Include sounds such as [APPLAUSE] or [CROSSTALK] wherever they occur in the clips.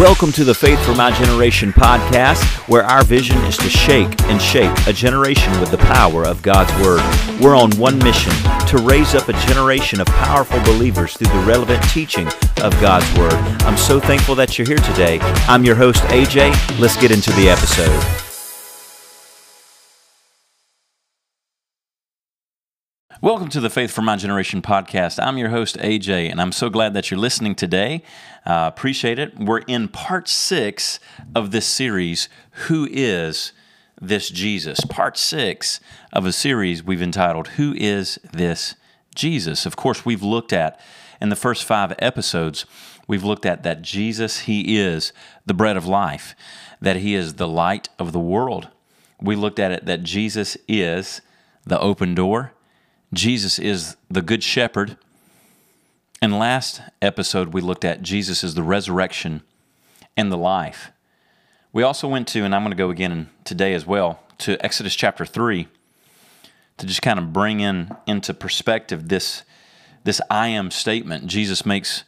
Welcome to the Faith for My Generation podcast, where our vision is to shake and shape a generation with the power of God's Word. We're on one mission to raise up a generation of powerful believers through the relevant teaching of God's Word. I'm so thankful that you're here today. I'm your host, AJ. Let's get into the episode. Welcome to the Faith for My Generation podcast. I'm your host, AJ, and I'm so glad that you're listening today. Uh, appreciate it. We're in part six of this series, Who is This Jesus? Part six of a series we've entitled, Who is This Jesus? Of course, we've looked at, in the first five episodes, we've looked at that Jesus, He is the bread of life, that He is the light of the world. We looked at it that Jesus is the open door Jesus is the Good Shepherd. And last episode, we looked at Jesus is the resurrection and the life. We also went to, and I'm going to go again today as well, to Exodus chapter 3 to just kind of bring in into perspective this, this I am statement. Jesus makes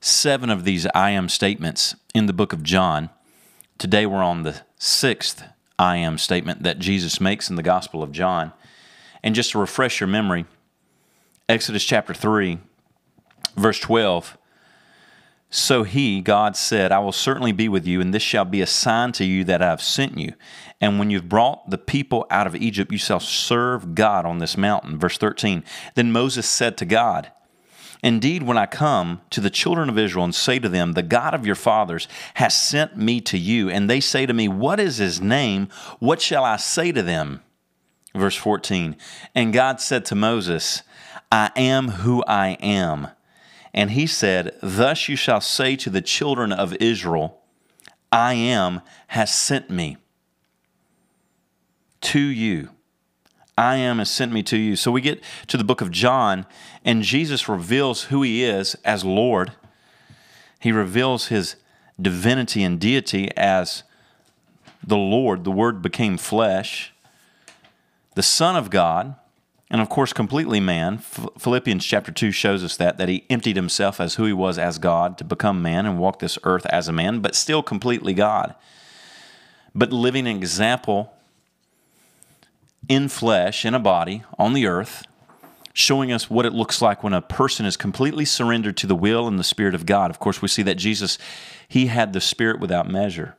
seven of these I am statements in the book of John. Today we're on the sixth I am statement that Jesus makes in the Gospel of John. And just to refresh your memory, Exodus chapter 3, verse 12. So he, God said, I will certainly be with you, and this shall be a sign to you that I have sent you. And when you've brought the people out of Egypt, you shall serve God on this mountain. Verse 13. Then Moses said to God, Indeed, when I come to the children of Israel and say to them, The God of your fathers has sent me to you, and they say to me, What is his name? What shall I say to them? Verse 14 And God said to Moses, I am who I am. And he said, Thus you shall say to the children of Israel, I am has sent me to you. I am has sent me to you. So we get to the book of John, and Jesus reveals who he is as Lord. He reveals his divinity and deity as the Lord. The Word became flesh the Son of God, and of course, completely man. Philippians chapter 2 shows us that, that he emptied himself as who he was as God to become man and walk this earth as a man, but still completely God. But living an example in flesh, in a body, on the earth, showing us what it looks like when a person is completely surrendered to the will and the Spirit of God. Of course, we see that Jesus, he had the Spirit without measure.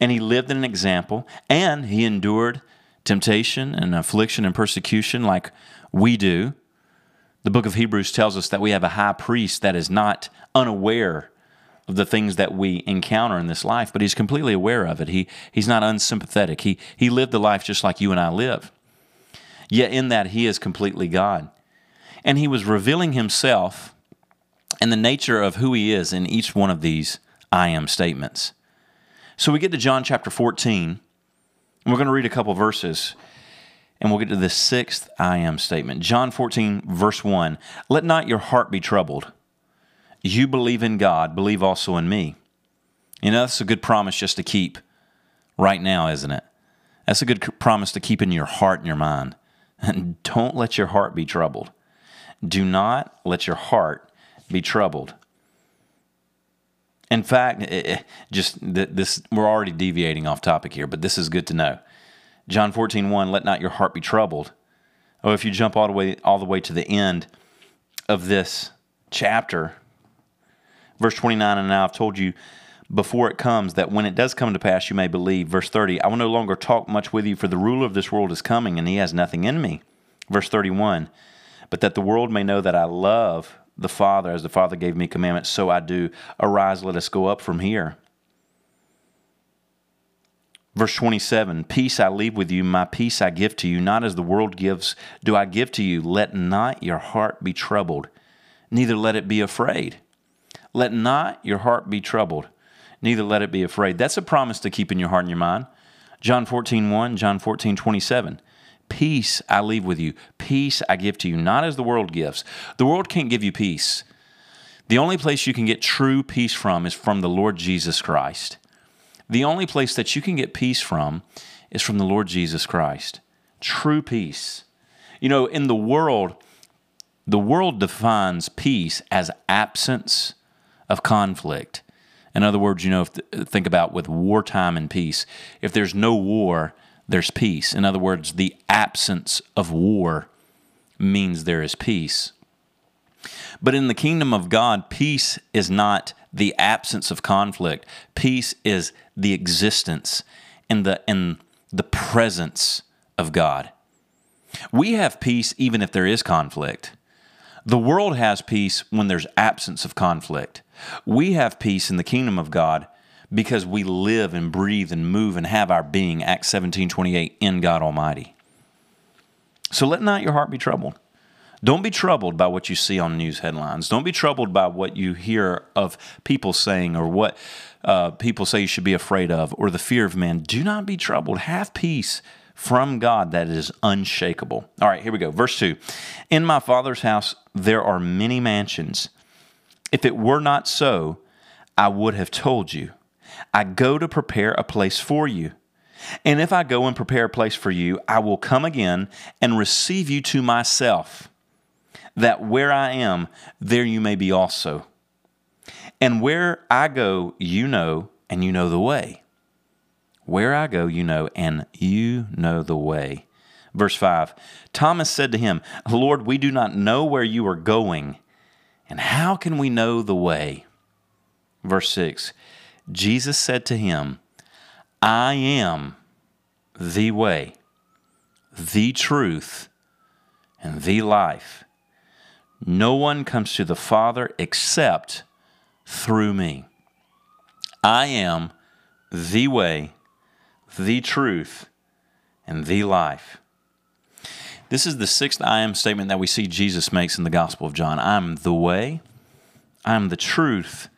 And he lived an example, and he endured temptation and affliction and persecution like we do. The book of Hebrews tells us that we have a high priest that is not unaware of the things that we encounter in this life, but he's completely aware of it. He, he's not unsympathetic. He, he lived the life just like you and I live. Yet in that, he is completely God. And he was revealing himself and the nature of who he is in each one of these I am statements. So we get to John chapter 14, and we're going to read a couple verses and we'll get to the sixth I am statement. John 14, verse 1. Let not your heart be troubled. You believe in God, believe also in me. You know, that's a good promise just to keep right now, isn't it? That's a good promise to keep in your heart and your mind. And [LAUGHS] don't let your heart be troubled. Do not let your heart be troubled. In fact, it, just this we're already deviating off topic here, but this is good to know. John 14, 1, let not your heart be troubled. Oh, if you jump all the way all the way to the end of this chapter, verse 29, and now I've told you before it comes that when it does come to pass, you may believe. Verse 30, I will no longer talk much with you, for the ruler of this world is coming, and he has nothing in me. Verse 31, but that the world may know that I love the Father, as the Father gave me commandments, so I do. Arise, let us go up from here. Verse 27 Peace I leave with you, my peace I give to you, not as the world gives, do I give to you. Let not your heart be troubled, neither let it be afraid. Let not your heart be troubled, neither let it be afraid. That's a promise to keep in your heart and your mind. John 14, 1, John 14, 27. Peace I leave with you. Peace I give to you, not as the world gives. The world can't give you peace. The only place you can get true peace from is from the Lord Jesus Christ. The only place that you can get peace from is from the Lord Jesus Christ. True peace. You know, in the world, the world defines peace as absence of conflict. In other words, you know, if think about with wartime and peace. If there's no war, there's peace. In other words, the absence of war means there is peace. But in the kingdom of God, peace is not the absence of conflict. Peace is the existence and the and the presence of God. We have peace even if there is conflict. The world has peace when there's absence of conflict. We have peace in the kingdom of God because we live and breathe and move and have our being, Acts 17 28, in God Almighty. So let not your heart be troubled. Don't be troubled by what you see on news headlines. Don't be troubled by what you hear of people saying or what uh, people say you should be afraid of or the fear of men. Do not be troubled. Have peace from God that is unshakable. All right, here we go. Verse 2 In my Father's house there are many mansions. If it were not so, I would have told you. I go to prepare a place for you. And if I go and prepare a place for you, I will come again and receive you to myself, that where I am, there you may be also. And where I go, you know, and you know the way. Where I go, you know, and you know the way. Verse 5 Thomas said to him, Lord, we do not know where you are going, and how can we know the way? Verse 6 Jesus said to him, I am the way, the truth, and the life. No one comes to the Father except through me. I am the way, the truth, and the life. This is the sixth I am statement that we see Jesus makes in the Gospel of John. I'm the way, I'm the truth,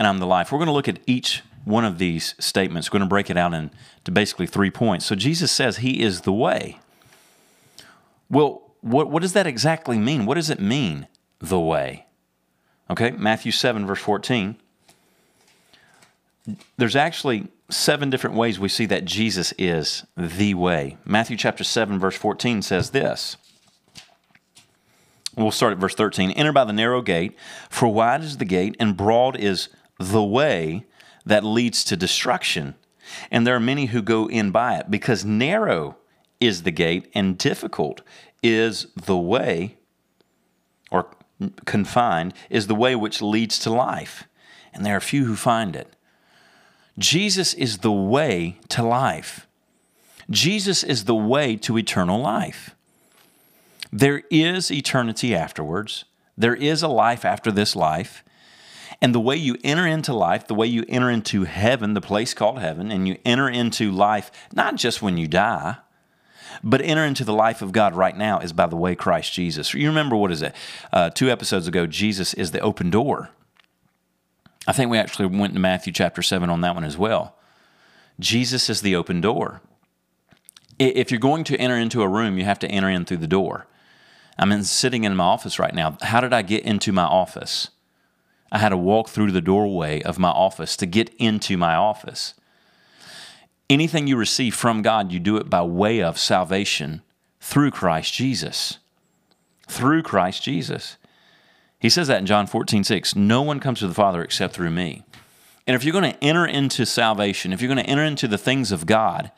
and I'm the life. We're going to look at each one of these statements. We're going to break it out into basically three points. So Jesus says he is the way. Well, what, what does that exactly mean? What does it mean, the way? Okay, Matthew 7, verse 14. There's actually seven different ways we see that Jesus is the way. Matthew chapter 7, verse 14 says this. We'll start at verse 13. Enter by the narrow gate, for wide is the gate, and broad is the way that leads to destruction. And there are many who go in by it, because narrow is the gate, and difficult is the way, or confined, is the way which leads to life. And there are few who find it. Jesus is the way to life. Jesus is the way to eternal life. There is eternity afterwards. There is a life after this life. And the way you enter into life, the way you enter into heaven, the place called heaven, and you enter into life not just when you die, but enter into the life of God right now is by the way Christ Jesus. You remember what is it? Uh, two episodes ago, Jesus is the open door. I think we actually went to Matthew chapter 7 on that one as well. Jesus is the open door. If you're going to enter into a room, you have to enter in through the door. I'm in, sitting in my office right now. How did I get into my office? I had to walk through the doorway of my office to get into my office. Anything you receive from God, you do it by way of salvation through Christ Jesus. Through Christ Jesus. He says that in John 14, 6. No one comes to the Father except through me. And if you're going to enter into salvation, if you're going to enter into the things of God,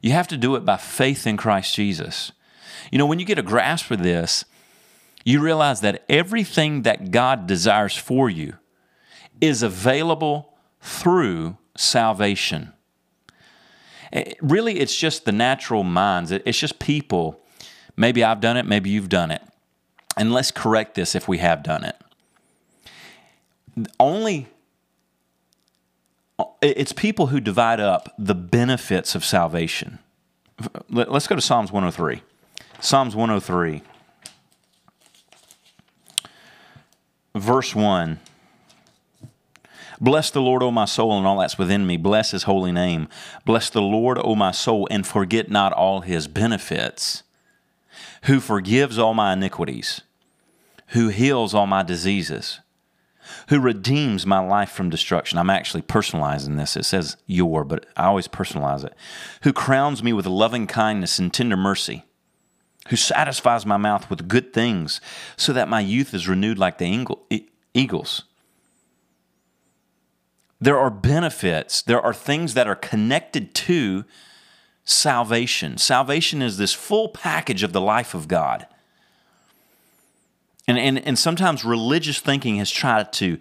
you have to do it by faith in Christ Jesus. You know, when you get a grasp of this, you realize that everything that God desires for you is available through salvation. Eh, really, it's just the natural minds, it's just people. Maybe I've done it, maybe you've done it. And let's correct this if we have done it. Only it's people who divide up the benefits of salvation. Let's go to Psalms 103. Psalms 103, verse 1. Bless the Lord, O my soul, and all that's within me. Bless his holy name. Bless the Lord, O my soul, and forget not all his benefits, who forgives all my iniquities, who heals all my diseases, who redeems my life from destruction. I'm actually personalizing this. It says your, but I always personalize it. Who crowns me with loving kindness and tender mercy, who satisfies my mouth with good things, so that my youth is renewed like the eagles There are benefits, there are things that are connected to salvation. Salvation is this full package of the life of God. And, and, and sometimes religious thinking has tried to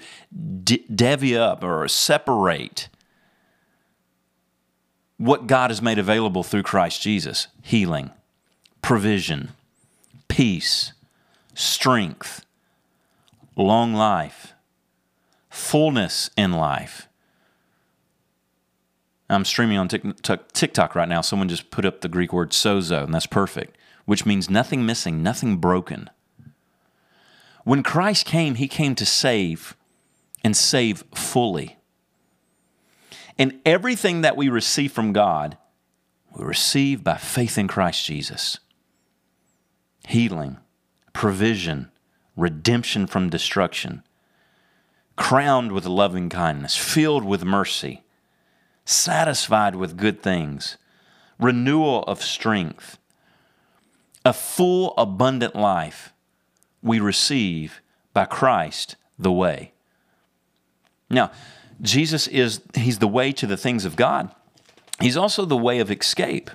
divvy up or separate what God has made available through Christ Jesus healing, provision, peace, strength, long life, fullness in life. I'm streaming on TikTok right now. Someone just put up the Greek word sozo, and that's perfect, which means nothing missing, nothing broken. When Christ came, he came to save and save fully. And everything that we receive from God, we receive by faith in Christ Jesus healing, provision, redemption from destruction, crowned with loving kindness, filled with mercy, satisfied with good things, renewal of strength, a full, abundant life we receive by Christ the way. Now, Jesus is he's the way to the things of God. He's also the way of escape.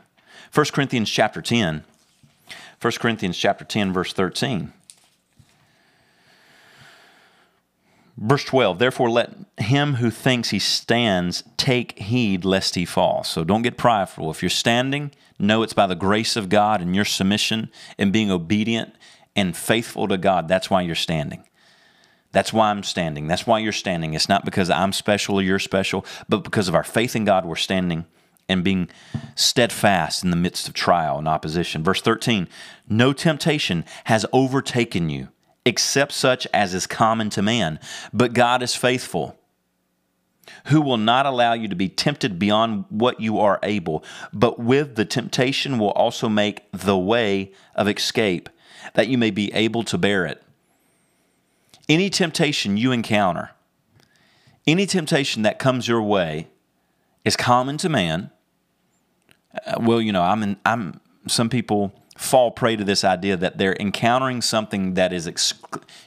1 Corinthians chapter 10. 1 Corinthians chapter 10 verse 13. Verse 12, therefore let him who thinks he stands take heed lest he fall. So don't get prideful. If you're standing, know it's by the grace of God and your submission and being obedient and faithful to God. That's why you're standing. That's why I'm standing. That's why you're standing. It's not because I'm special or you're special, but because of our faith in God, we're standing and being steadfast in the midst of trial and opposition. Verse 13 No temptation has overtaken you except such as is common to man. But God is faithful, who will not allow you to be tempted beyond what you are able, but with the temptation will also make the way of escape, that you may be able to bear it. Any temptation you encounter, any temptation that comes your way, is common to man. Uh, well, you know, I'm in, I'm some people fall prey to this idea that they're encountering something that is ex-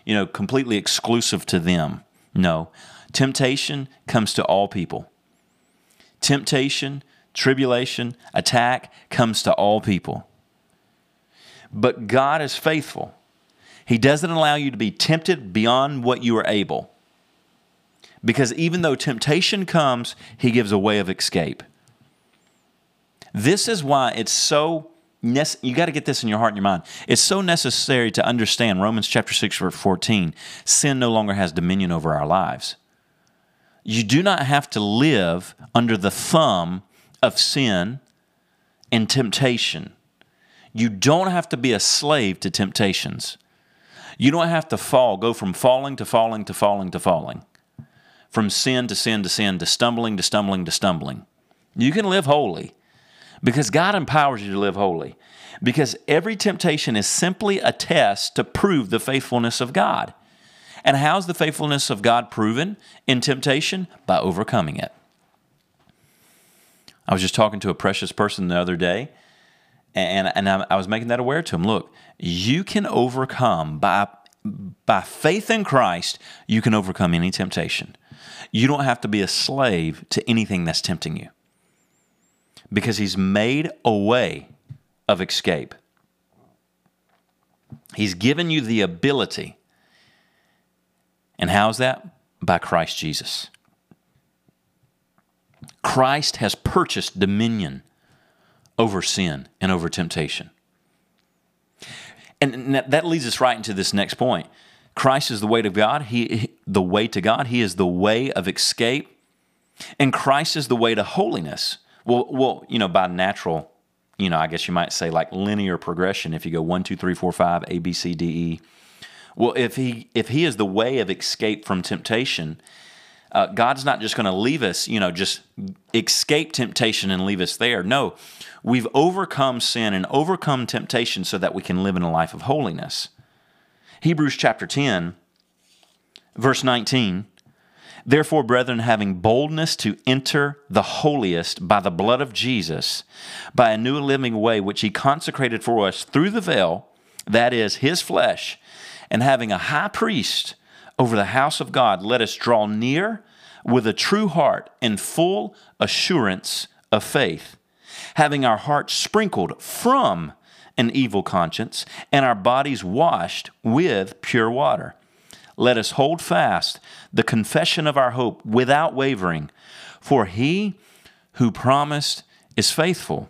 you know completely exclusive to them. No. Temptation comes to all people. Temptation tribulation attack comes to all people. But god is faithful. He doesn't allow you to be tempted beyond what you are able. Because even though temptation comes he gives a way of escape this is why it's so you got to get this in your heart and your mind. It's so necessary to understand Romans chapter 6 verse 14. Sin no longer has dominion over our lives. You do not have to live under the thumb of sin and temptation. You don't have to be a slave to temptations. You don't have to fall, go from falling to falling to falling to falling, from sin to sin to sin to stumbling to stumbling to stumbling. You can live holy because God empowers you to live holy. Because every temptation is simply a test to prove the faithfulness of God. And how's the faithfulness of God proven in temptation? By overcoming it. I was just talking to a precious person the other day, and, and I, I was making that aware to him. Look, you can overcome by, by faith in Christ, you can overcome any temptation. You don't have to be a slave to anything that's tempting you because he's made a way of escape. He's given you the ability. And how's that? By Christ Jesus. Christ has purchased dominion over sin and over temptation. And that leads us right into this next point. Christ is the way to God. He the way to God. He is the way of escape. And Christ is the way to holiness. Well, well, you know, by natural, you know, I guess you might say like linear progression. If you go one, two, three, four, five, A, B, C, D, E. Well, if he if he is the way of escape from temptation, uh, God's not just going to leave us, you know, just escape temptation and leave us there. No, we've overcome sin and overcome temptation so that we can live in a life of holiness. Hebrews chapter 10, verse 19 Therefore, brethren, having boldness to enter the holiest by the blood of Jesus, by a new living way which he consecrated for us through the veil, that is, his flesh, and having a high priest over the house of God, let us draw near with a true heart and full assurance of faith, having our hearts sprinkled from an evil conscience and our bodies washed with pure water. Let us hold fast the confession of our hope without wavering, for he who promised is faithful.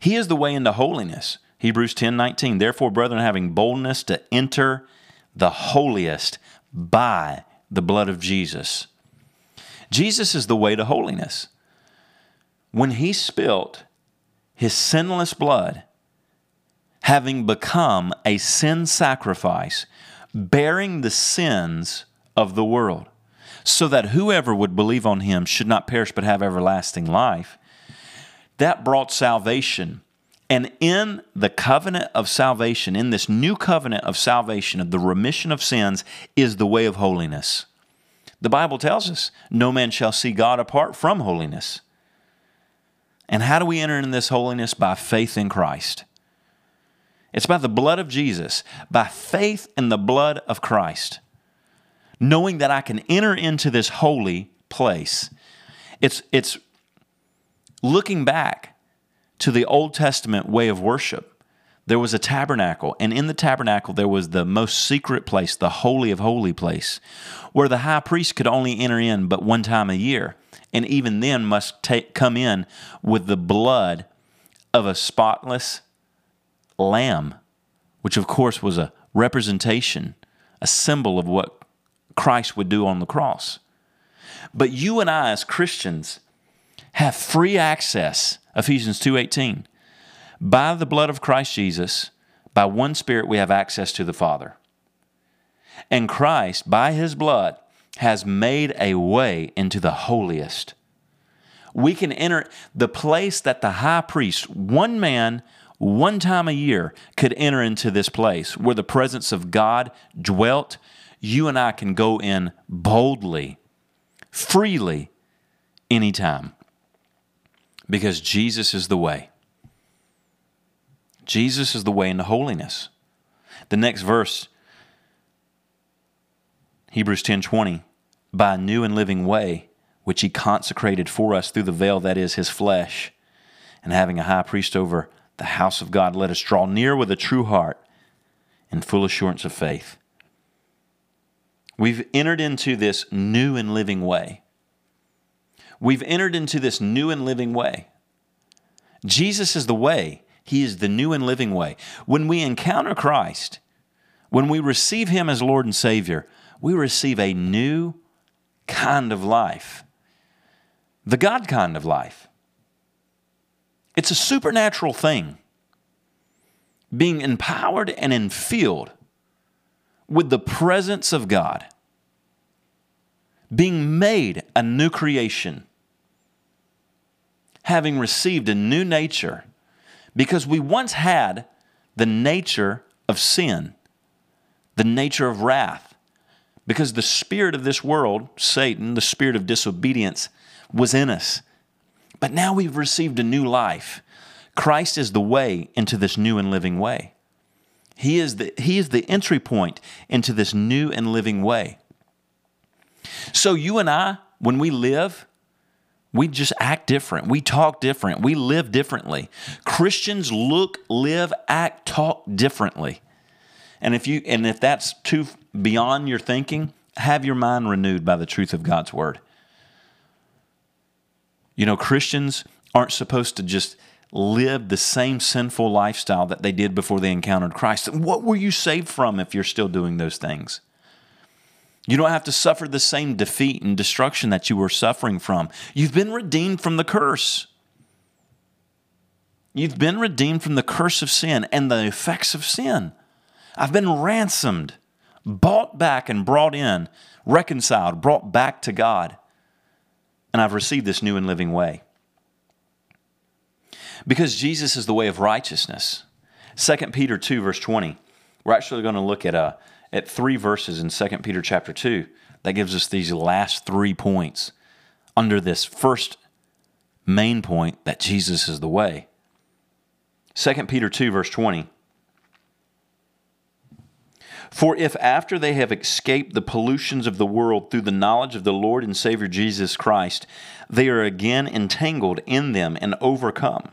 He is the way into holiness. Hebrews 10 19. Therefore, brethren, having boldness to enter the holiest by the blood of Jesus. Jesus is the way to holiness. When he spilt his sinless blood, having become a sin sacrifice, bearing the sins of the world, so that whoever would believe on him should not perish but have everlasting life, that brought salvation. And in the covenant of salvation, in this new covenant of salvation, of the remission of sins, is the way of holiness. The Bible tells us no man shall see God apart from holiness. And how do we enter in this holiness? By faith in Christ. It's by the blood of Jesus, by faith in the blood of Christ, knowing that I can enter into this holy place. It's, it's looking back to the Old Testament way of worship. There was a tabernacle, and in the tabernacle there was the most secret place, the holy of holy place, where the high priest could only enter in but one time a year, and even then must take, come in with the blood of a spotless lamb, which of course was a representation, a symbol of what Christ would do on the cross. But you and I as Christians have free access, Ephesians 2:18. By the blood of Christ Jesus, by one spirit we have access to the Father. And Christ, by his blood, has made a way into the holiest. We can enter the place that the high priest, one man, one time a year, could enter into this place where the presence of God dwelt. You and I can go in boldly, freely, anytime because Jesus is the way. Jesus is the way into holiness. The next verse, Hebrews 10:20, by a new and living way which he consecrated for us through the veil that is his flesh, and having a high priest over the house of God, let us draw near with a true heart and full assurance of faith. We've entered into this new and living way. We've entered into this new and living way. Jesus is the way, He is the new and living way. When we encounter Christ, when we receive Him as Lord and Savior, we receive a new kind of life, the God kind of life. It's a supernatural thing. Being empowered and infilled with the presence of God, being made a new creation having received a new nature because we once had the nature of sin, the nature of wrath, because the spirit of this world, Satan, the spirit of disobedience, was in us. But now we've received a new life. Christ is the way into this new and living way. He is the, he is the entry point into this new and living way. So, you and I, when we live, we just act different. We talk different. We live differently. Christians look, live, act, talk differently. And if you and if that's too beyond your thinking, have your mind renewed by the truth of God's word. You know, Christians aren't supposed to just live the same sinful lifestyle that they did before they encountered Christ. What were you saved from if you're still doing those things? You don't have to suffer the same defeat and destruction that you were suffering from. You've been redeemed from the curse. You've been redeemed from the curse of sin and the effects of sin. I've been ransomed, bought back, and brought in, reconciled, brought back to God. And I've received this new and living way. Because Jesus is the way of righteousness. 2 Peter 2, verse 20. We're actually going to look at a at three verses in 2 Peter chapter 2 that gives us these last three points under this first main point that Jesus is the way. 2 Peter 2, verse 20. For if after they have escaped the pollutions of the world through the knowledge of the Lord and Savior Jesus Christ, they are again entangled in them and overcome.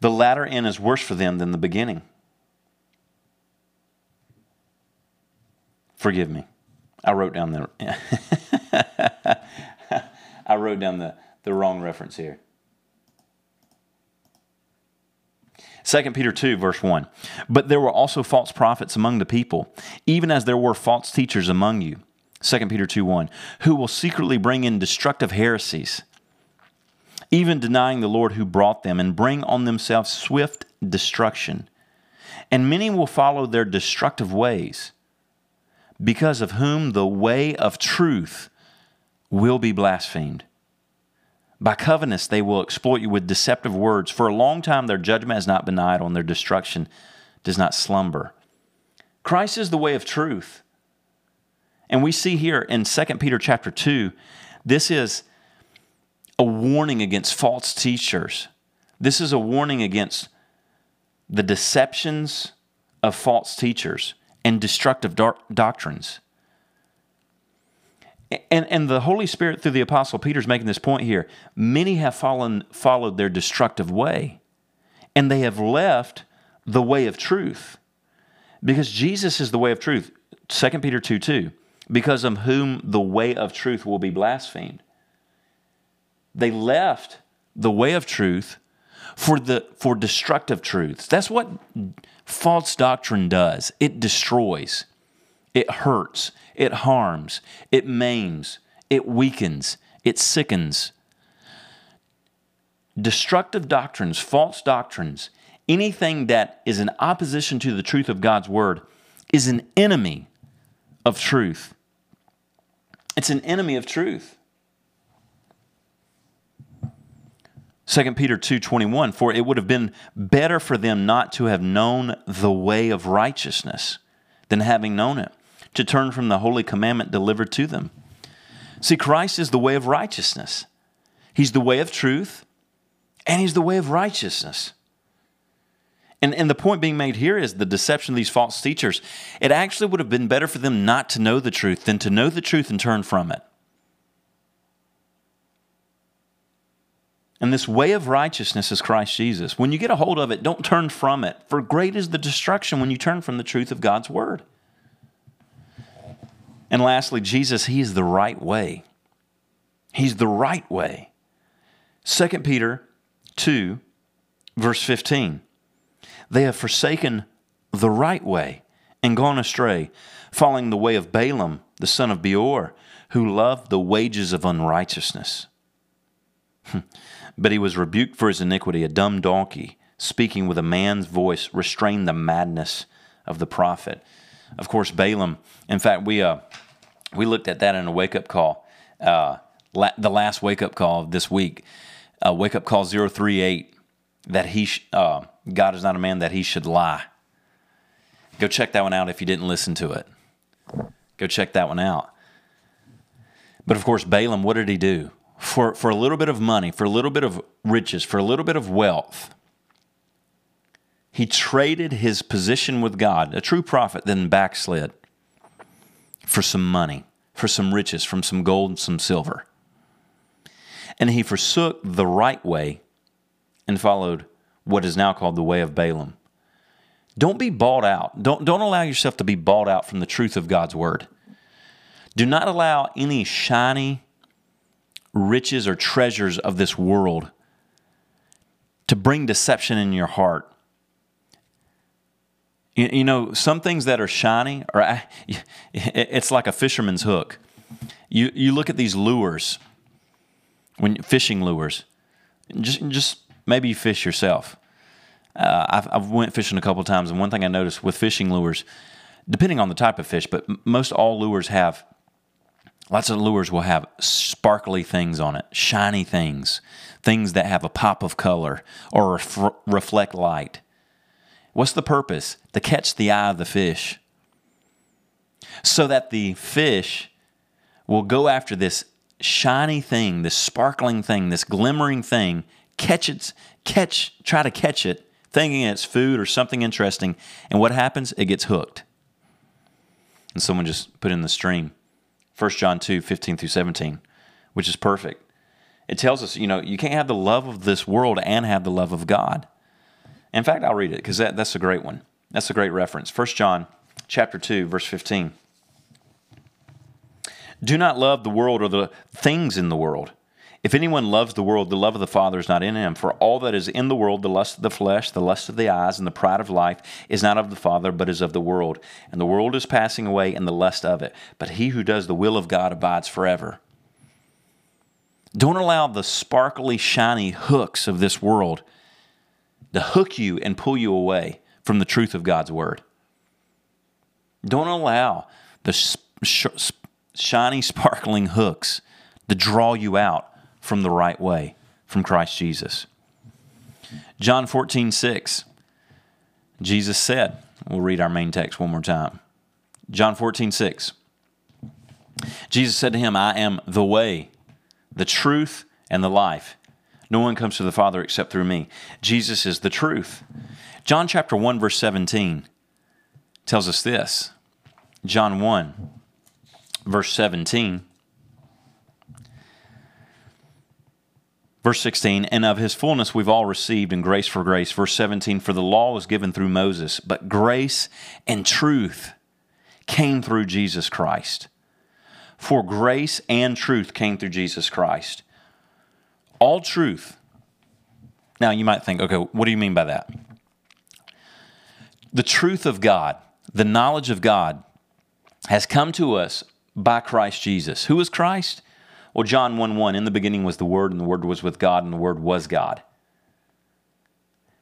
The latter end is worse for them than the beginning. Forgive me. I wrote down the [LAUGHS] I wrote down the, the wrong reference here. 2 Peter 2, verse 1. But there were also false prophets among the people, even as there were false teachers among you. 2 Peter 2, 1. Who will secretly bring in destructive heresies, even denying the Lord who brought them, and bring on themselves swift destruction. And many will follow their destructive ways, because of whom the way of truth will be blasphemed. By covetousness, they will exploit you with deceptive words. For a long time, their judgment has not been idle, and their destruction does not slumber. Christ is the way of truth. And we see here in 2 Peter chapter 2, this is a warning against false teachers. This is a warning against the deceptions of false teachers and destructive doctrines. And, and the Holy Spirit, through the Apostle Peter, is making this point here. Many have fallen, followed their destructive way, and they have left the way of truth. Because Jesus is the way of truth. 2 Peter 2 2. Because of whom the way of truth will be blasphemed. They left the way of truth for the for destructive truths. That's what false doctrine does. It destroys. It hurts. It harms. It maims. It weakens. It sickens. Destructive doctrines, false doctrines, anything that is in opposition to the truth of God's word is an enemy of truth. It's an enemy of truth. 2 Peter 2:21 for it would have been better for them not to have known the way of righteousness than having known it to turn from the holy commandment delivered to them. See, Christ is the way of righteousness. He's the way of truth, and He's the way of righteousness. And, and the point being made here is the deception of these false teachers. It actually would have been better for them not to know the truth than to know the truth and turn from it. And this way of righteousness is Christ Jesus. When you get a hold of it, don't turn from it, for great is the destruction when you turn from the truth of God's word. And lastly, Jesus, He is the right way. He's the right way. 2 Peter 2, verse 15. They have forsaken the right way and gone astray, following the way of Balaam, the son of Beor, who loved the wages of unrighteousness. Hmm. but he was rebuked for his iniquity. A dumb donkey, speaking with a man's voice, restrained the madness of the prophet. Of course, Balaam. In fact, we uh, we looked at that in a wake up call. Uh, la- the last wake up call this week, uh, wake up call 038, that he sh- uh, God is not a man that he should lie. Go check that one out if you didn't listen to it. Go check that one out. But of course, Balaam, what did he do? For, for a little bit of money, for a little bit of riches, for a little bit of wealth, he traded his position with God, a true prophet, then backslid for some money, for some riches, from some gold and some silver. And he forsook the right way and followed what is now called the way of Balaam. Don't be bought out. Don't, don't allow yourself to be bought out from the truth of God's word. Do not allow any shiny riches or treasures of this world to bring deception in your heart you, know, some things that are shiny, or [LAUGHS] it's like a fisherman's hook. You you look at these lures, when fishing lures, just just maybe you fish yourself. Uh, I've, I've went fishing a couple times, and one thing I noticed with fishing lures, depending on the type of fish, but most all lures have lots of lures will have sparkly things on it, shiny things, things that have a pop of color or ref- reflect light. What's the purpose? To catch the eye of the fish. So that the fish will go after this shiny thing, this sparkling thing, this glimmering thing, catch it, catch, try to catch it, thinking it's food or something interesting. And what happens? It gets hooked. And someone just put in the stream 1 John 2 15 through 17, which is perfect. It tells us, you know, you can't have the love of this world and have the love of God. In fact, I'll read it because that, that's a great one. That's a great reference. 1 John chapter 2, verse 15. Do not love the world or the things in the world. If anyone loves the world, the love of the Father is not in him. For all that is in the world, the lust of the flesh, the lust of the eyes, and the pride of life, is not of the Father, but is of the world. And the world is passing away, and the lust of it. But he who does the will of God abides forever. Don't allow the sparkly, shiny hooks of this world to hook you and pull you away from the truth of God's word. Don't allow the sh- shiny, sparkling hooks to draw you out from the right way, from Christ Jesus. John 14, 6, Jesus said, we'll read our main text one more time. John 14, 6. Jesus said to him, I am the way, the truth, and the life. No one comes to the Father except through me. Jesus is the truth. John chapter 1, verse 17 tells us this. John 1, verse 17. Verse 16, and of his fullness we've all received, and grace for grace. Verse 17, for the law was given through Moses, but grace and truth came through Jesus Christ. For grace and truth came through Jesus Christ. All truth. Now you might think, okay, what do you mean by that? The truth of God, the knowledge of God, has come to us by Christ Jesus. Who is Christ? Well, John 1 1, in the beginning was the Word, and the Word was with God, and the Word was God.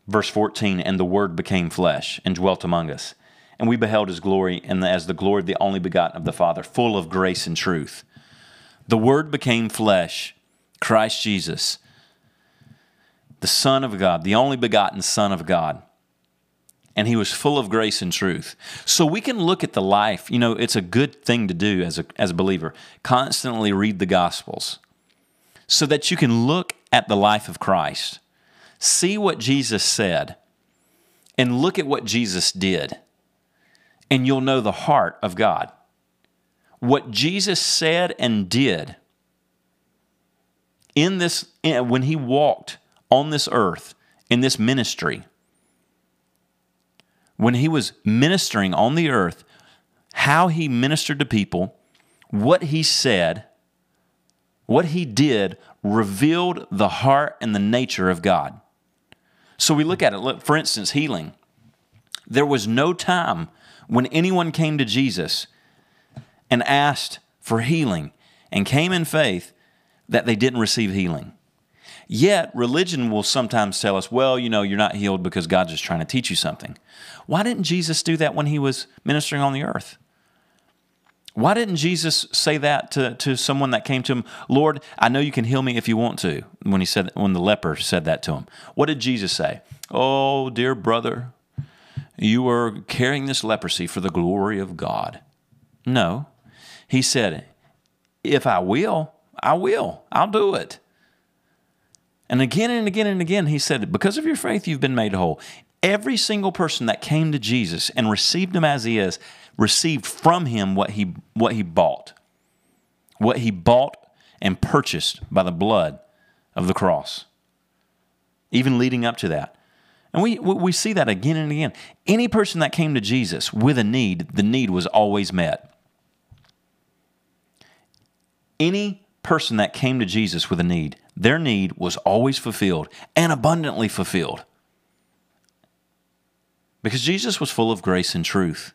Verse 14, and the Word became flesh and dwelt among us. And we beheld his glory, and as the glory of the only begotten of the Father, full of grace and truth. The Word became flesh, Christ Jesus, the Son of God, the only begotten Son of God and he was full of grace and truth. So we can look at the life. You know, it's a good thing to do as a, as a believer. Constantly read the Gospels so that you can look at the life of Christ, see what Jesus said, and look at what Jesus did. And you'll know the heart of God. What Jesus said and did in this, when he walked on this earth, in this ministry, when he was ministering on the earth, how he ministered to people, what he said, what he did revealed the heart and the nature of God. So we look at it. Look, for instance, healing. There was no time when anyone came to Jesus and asked for healing and came in faith that they didn't receive healing. Yet, religion will sometimes tell us, well, you know, you're not healed because God's just trying to teach you something. Why didn't Jesus do that when he was ministering on the earth? Why didn't Jesus say that to, to someone that came to him, Lord, I know you can heal me if you want to, when he said when the leper said that to him? What did Jesus say? Oh, dear brother, you are carrying this leprosy for the glory of God. No. He said, If I will, I will. I'll do it. And again and again and again, he said, Because of your faith, you've been made whole. Every single person that came to Jesus and received him as he is received from him what he, what he bought, what he bought and purchased by the blood of the cross, even leading up to that. And we, we see that again and again. Any person that came to Jesus with a need, the need was always met. Any person that came to Jesus with a need, their need was always fulfilled and abundantly fulfilled. Because Jesus was full of grace and truth.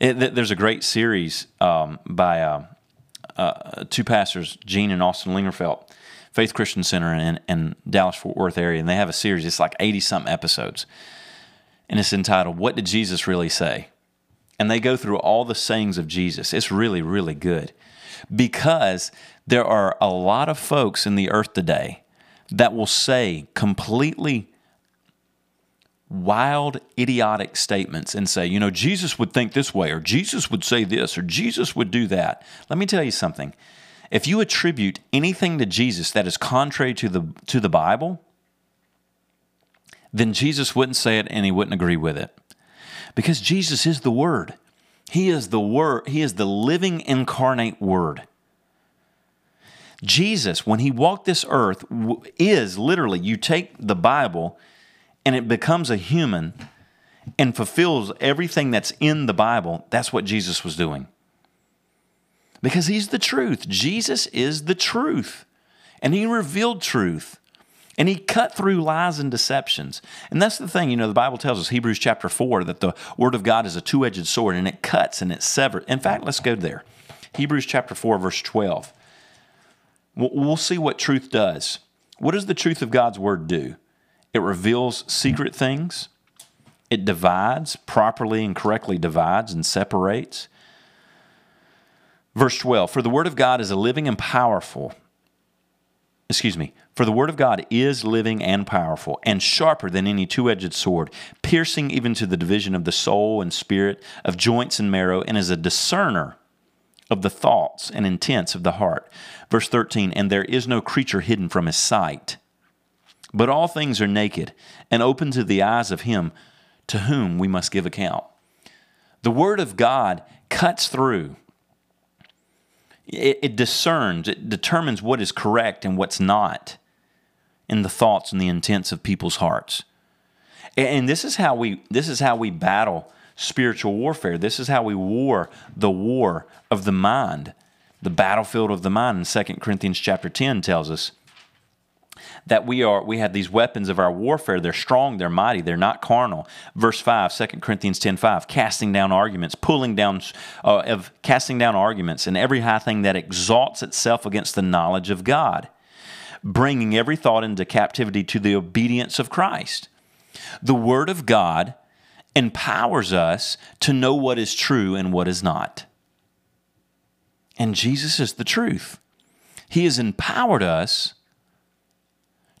It, there's a great series um, by uh, uh, two pastors, Gene and Austin Lingerfelt, Faith Christian Center in, in Dallas Fort Worth area, and they have a series. It's like 80 something episodes, and it's entitled "What Did Jesus Really Say?" And they go through all the sayings of Jesus. It's really, really good because there are a lot of folks in the earth today that will say completely wild, idiotic statements and say, you know, Jesus would think this way, or Jesus would say this, or Jesus would do that. Let me tell you something. if you attribute anything to Jesus that is contrary to the to the Bible, then Jesus wouldn't say it and he wouldn't agree with it. Because Jesus is the word. He is the word, he is the living incarnate word. Jesus, when he walked this earth, is literally you take the Bible and it becomes a human and fulfills everything that's in the Bible. That's what Jesus was doing. Because he's the truth. Jesus is the truth. And he revealed truth. And he cut through lies and deceptions. And that's the thing, you know, the Bible tells us, Hebrews chapter 4, that the word of God is a two edged sword and it cuts and it severs. In fact, let's go there. Hebrews chapter 4, verse 12. We'll see what truth does. What does the truth of God's word do? It reveals secret things, it divides, properly and correctly divides and separates. Verse 12 For the word of God is a living and powerful. Excuse me. For the word of God is living and powerful, and sharper than any two edged sword, piercing even to the division of the soul and spirit, of joints and marrow, and is a discerner of the thoughts and intents of the heart. Verse 13, and there is no creature hidden from his sight, but all things are naked and open to the eyes of him to whom we must give account. The word of God cuts through. It, it discerns, it determines what is correct and what's not in the thoughts and the intents of people's hearts. And this is how we this is how we battle spiritual warfare. This is how we war the war of the mind, the battlefield of the mind. In 2 Corinthians chapter 10 tells us that we are we have these weapons of our warfare. They're strong, they're mighty, they're not carnal. Verse 5, 2 Corinthians 10 5, casting down arguments, pulling down uh, of casting down arguments and every high thing that exalts itself against the knowledge of God, bringing every thought into captivity to the obedience of Christ. The word of God empowers us to know what is true and what is not. And Jesus is the truth. He has empowered us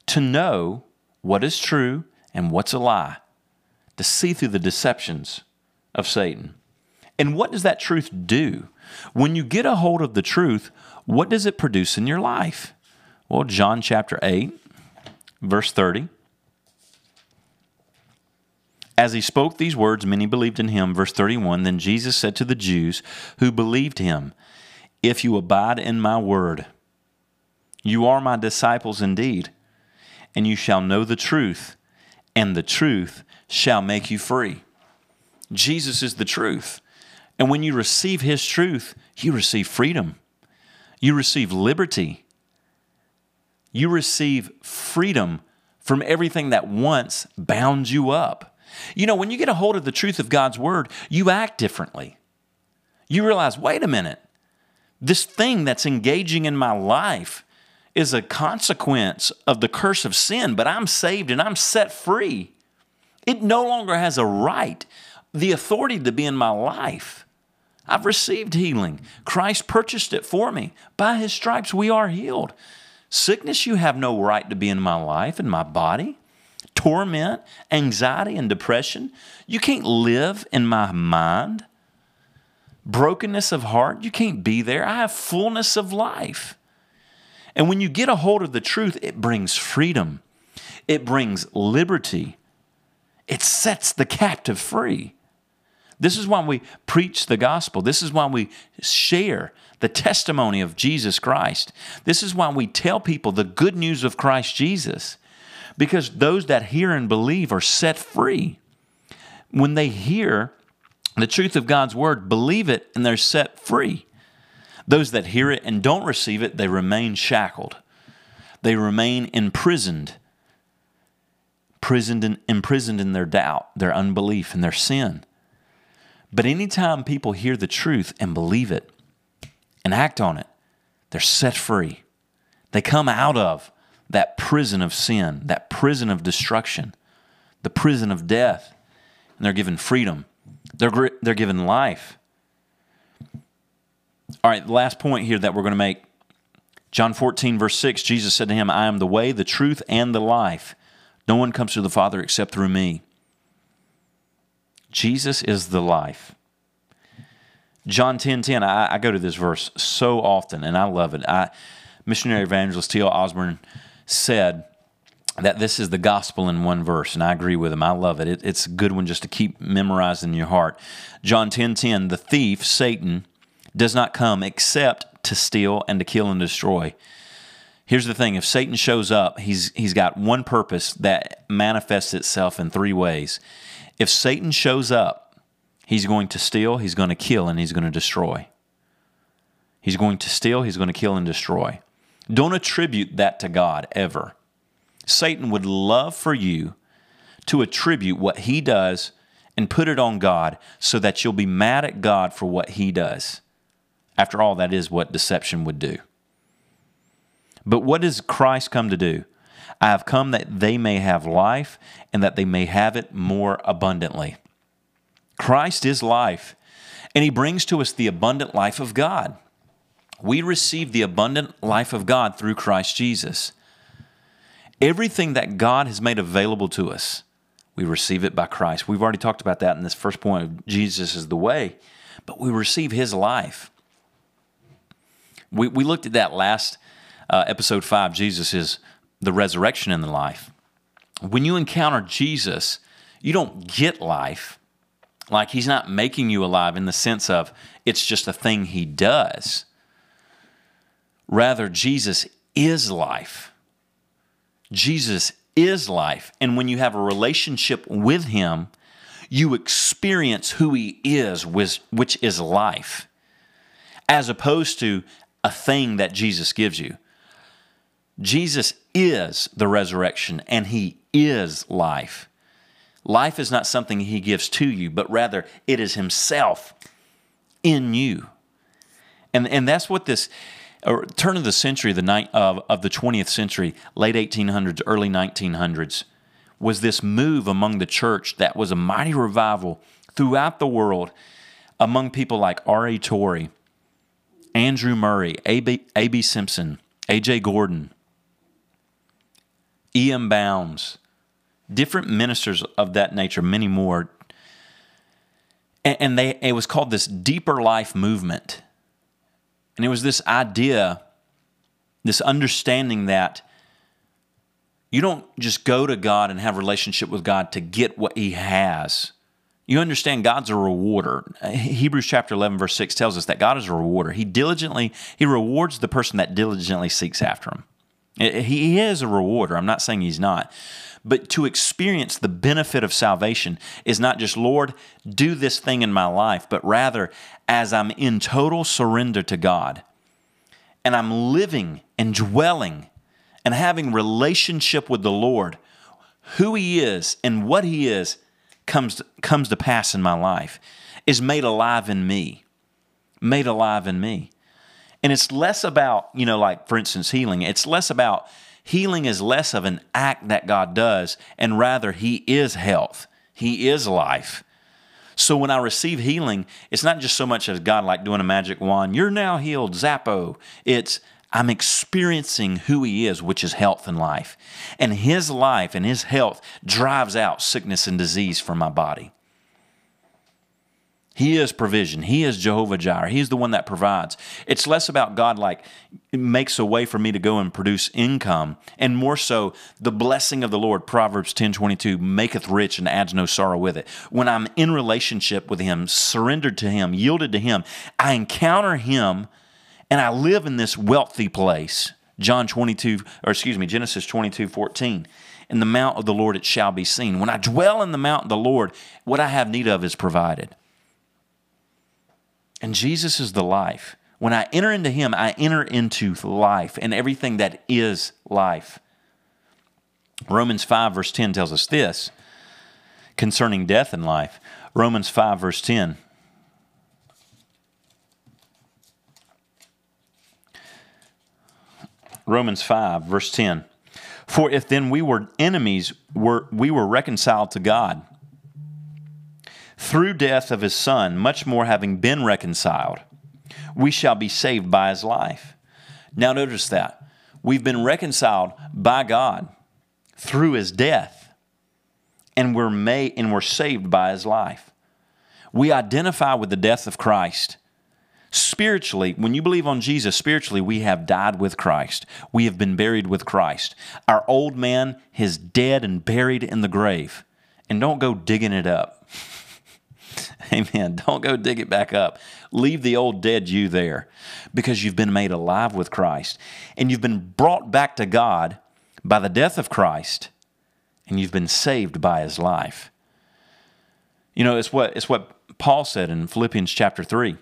to know what is true and what's a lie, to see through the deceptions of Satan. And what does that truth do? When you get a hold of the truth, what does it produce in your life? Well, John chapter 8, verse 30 as he spoke these words, many believed in him. Verse 31 Then Jesus said to the Jews who believed him, If you abide in my word, you are my disciples indeed, and you shall know the truth, and the truth shall make you free. Jesus is the truth. And when you receive his truth, you receive freedom, you receive liberty, you receive freedom from everything that once bound you up. You know, when you get a hold of the truth of God's word, you act differently. You realize, wait a minute, this thing that's engaging in my life is a consequence of the curse of sin, but I'm saved and I'm set free. It no longer has a right, the authority to be in my life. I've received healing. Christ purchased it for me. By his stripes, we are healed. Sickness, you have no right to be in my life and my body torment, anxiety, and depression. You can't live in my mind. Brokenness of heart, you can't be there. I have fullness of life. And when you get a hold of the truth, it brings freedom, it brings liberty, it sets the captive free. This is why we preach the gospel. This is why we share the testimony of Jesus Christ. This is why we tell people the good news of Christ Jesus because those that hear and believe are set free. When they hear the truth of God's word, believe it, and they're set free. Those that hear it and don't receive it, they remain shackled. They remain imprisoned, imprisoned in, imprisoned in their doubt, their unbelief, and their sin. But anytime people hear the truth and believe it and act on it, they're set free. They come out of that prison of sin, that prison of destruction, the prison of death, and they're given freedom. They're, they're given life. All right, last point here that we're going to make John 14, verse 6, Jesus said to him, I am the way, the truth, and the life. No one comes to the Father except through me. Jesus is the life. John 10 10, I, I go to this verse so often and I love it. I, missionary evangelist T.L. Osborn said that this is the gospel in one verse, and I agree with him. I love it. it it's a good one just to keep memorizing in your heart. John 10 10, the thief, Satan, does not come except to steal and to kill and destroy. Here's the thing if Satan shows up, he's, he's got one purpose that manifests itself in three ways. If Satan shows up, he's going to steal, he's going to kill, and he's going to destroy. He's going to steal, he's going to kill, and destroy. Don't attribute that to God ever. Satan would love for you to attribute what he does and put it on God so that you'll be mad at God for what he does. After all, that is what deception would do. But what does Christ come to do? I have come that they may have life and that they may have it more abundantly. Christ is life, and he brings to us the abundant life of God. We receive the abundant life of God through Christ Jesus. Everything that God has made available to us, we receive it by Christ. We've already talked about that in this first point Jesus is the way, but we receive his life. We, we looked at that last uh, episode five Jesus is the resurrection and the life. When you encounter Jesus, you don't get life. Like he's not making you alive in the sense of it's just a thing he does. Rather, Jesus is life. Jesus is life. And when you have a relationship with him, you experience who he is, which is life, as opposed to a thing that Jesus gives you. Jesus is the resurrection and he is life. Life is not something he gives to you, but rather it is himself in you. And, and that's what this or turn of the century, the night of, of the 20th century, late 1800s, early 1900s, was this move among the church that was a mighty revival throughout the world among people like R.A. Torrey, Andrew Murray, A.B. Simpson, A.J. Gordon, E.M. Bounds, different ministers of that nature, many more. And, and they, it was called this deeper life movement. And it was this idea, this understanding that you don't just go to God and have a relationship with God to get what He has. You understand God's a rewarder. Hebrews chapter 11, verse 6 tells us that God is a rewarder. He diligently, He rewards the person that diligently seeks after Him. He is a rewarder. I'm not saying He's not. But to experience the benefit of salvation is not just, Lord, do this thing in my life, but rather as I'm in total surrender to God and I'm living and dwelling and having relationship with the Lord, who He is and what He is comes, comes to pass in my life, is made alive in me. Made alive in me. And it's less about, you know, like for instance, healing. It's less about healing is less of an act that God does, and rather, He is health, He is life. So when I receive healing, it's not just so much as God like doing a magic wand, you're now healed, zappo. It's I'm experiencing who He is, which is health and life. And His life and His health drives out sickness and disease from my body. He is provision. He is Jehovah Jireh. He's the one that provides. It's less about God like makes a way for me to go and produce income, and more so the blessing of the Lord. Proverbs ten twenty two maketh rich and adds no sorrow with it. When I'm in relationship with Him, surrendered to Him, yielded to Him, I encounter Him, and I live in this wealthy place. John twenty two, or excuse me, Genesis twenty two fourteen. In the mount of the Lord it shall be seen. When I dwell in the mount of the Lord, what I have need of is provided. And Jesus is the life. When I enter into Him, I enter into life and everything that is life. Romans 5, verse 10 tells us this concerning death and life. Romans 5, verse 10. Romans 5, verse 10. For if then we were enemies, were, we were reconciled to God through death of his Son, much more having been reconciled, we shall be saved by his life. Now, notice that. We've been reconciled by God through his death, and we're, made, and we're saved by his life. We identify with the death of Christ Spiritually, when you believe on Jesus, spiritually, we have died with Christ. We have been buried with Christ. Our old man is dead and buried in the grave. And don't go digging it up. [LAUGHS] Amen. Don't go dig it back up. Leave the old dead you there because you've been made alive with Christ and you've been brought back to God by the death of Christ and you've been saved by his life. You know, it's what, it's what Paul said in Philippians chapter 3.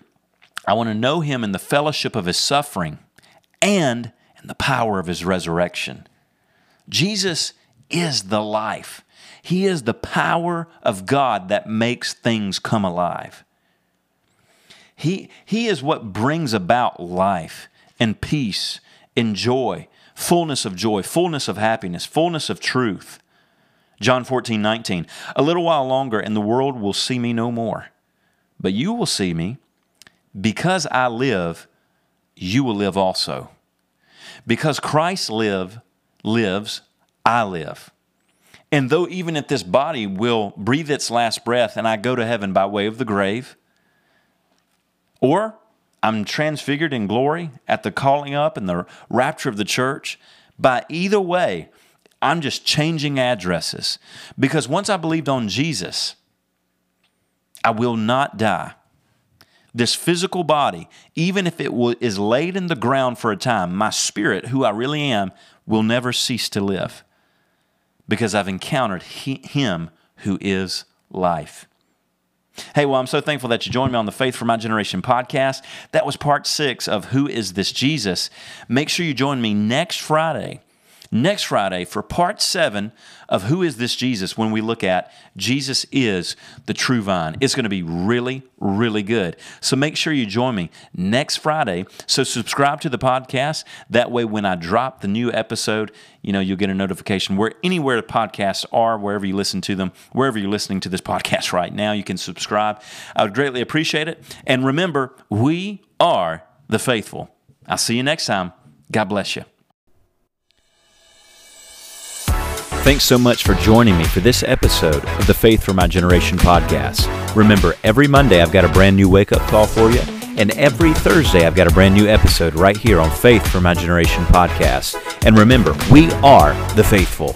I want to know him in the fellowship of his suffering and in the power of his resurrection. Jesus is the life. He is the power of God that makes things come alive. He, he is what brings about life and peace and joy, fullness of joy, fullness of happiness, fullness of truth. John 14, 19. A little while longer, and the world will see me no more. But you will see me. Because I live, you will live also. Because Christ live, lives, I live. And though even if this body will breathe its last breath and I go to heaven by way of the grave, or I'm transfigured in glory at the calling up and the rapture of the church, by either way, I'm just changing addresses. Because once I believed on Jesus, I will not die. This physical body, even if it is laid in the ground for a time, my spirit, who I really am, will never cease to live because I've encountered Him who is life. Hey, well, I'm so thankful that you joined me on the Faith for My Generation podcast. That was part six of Who is This Jesus? Make sure you join me next Friday next Friday for part seven of Who is This Jesus when we look at Jesus is the true vine. It's going to be really, really good. So make sure you join me next Friday. So subscribe to the podcast. That way, when I drop the new episode, you know, you'll get a notification where anywhere the podcasts are, wherever you listen to them, wherever you're listening to this [LAUGHS] podcast right now, you can subscribe. I would greatly appreciate it. And remember, we are the faithful. I'll see you next time. God bless you. Thanks so much for joining me for this episode of the Faith for My Generation podcast. Remember, every Monday I've got a brand new wake up call for you, and every Thursday I've got a brand new episode right here on Faith for My Generation podcast. And remember, we are the faithful.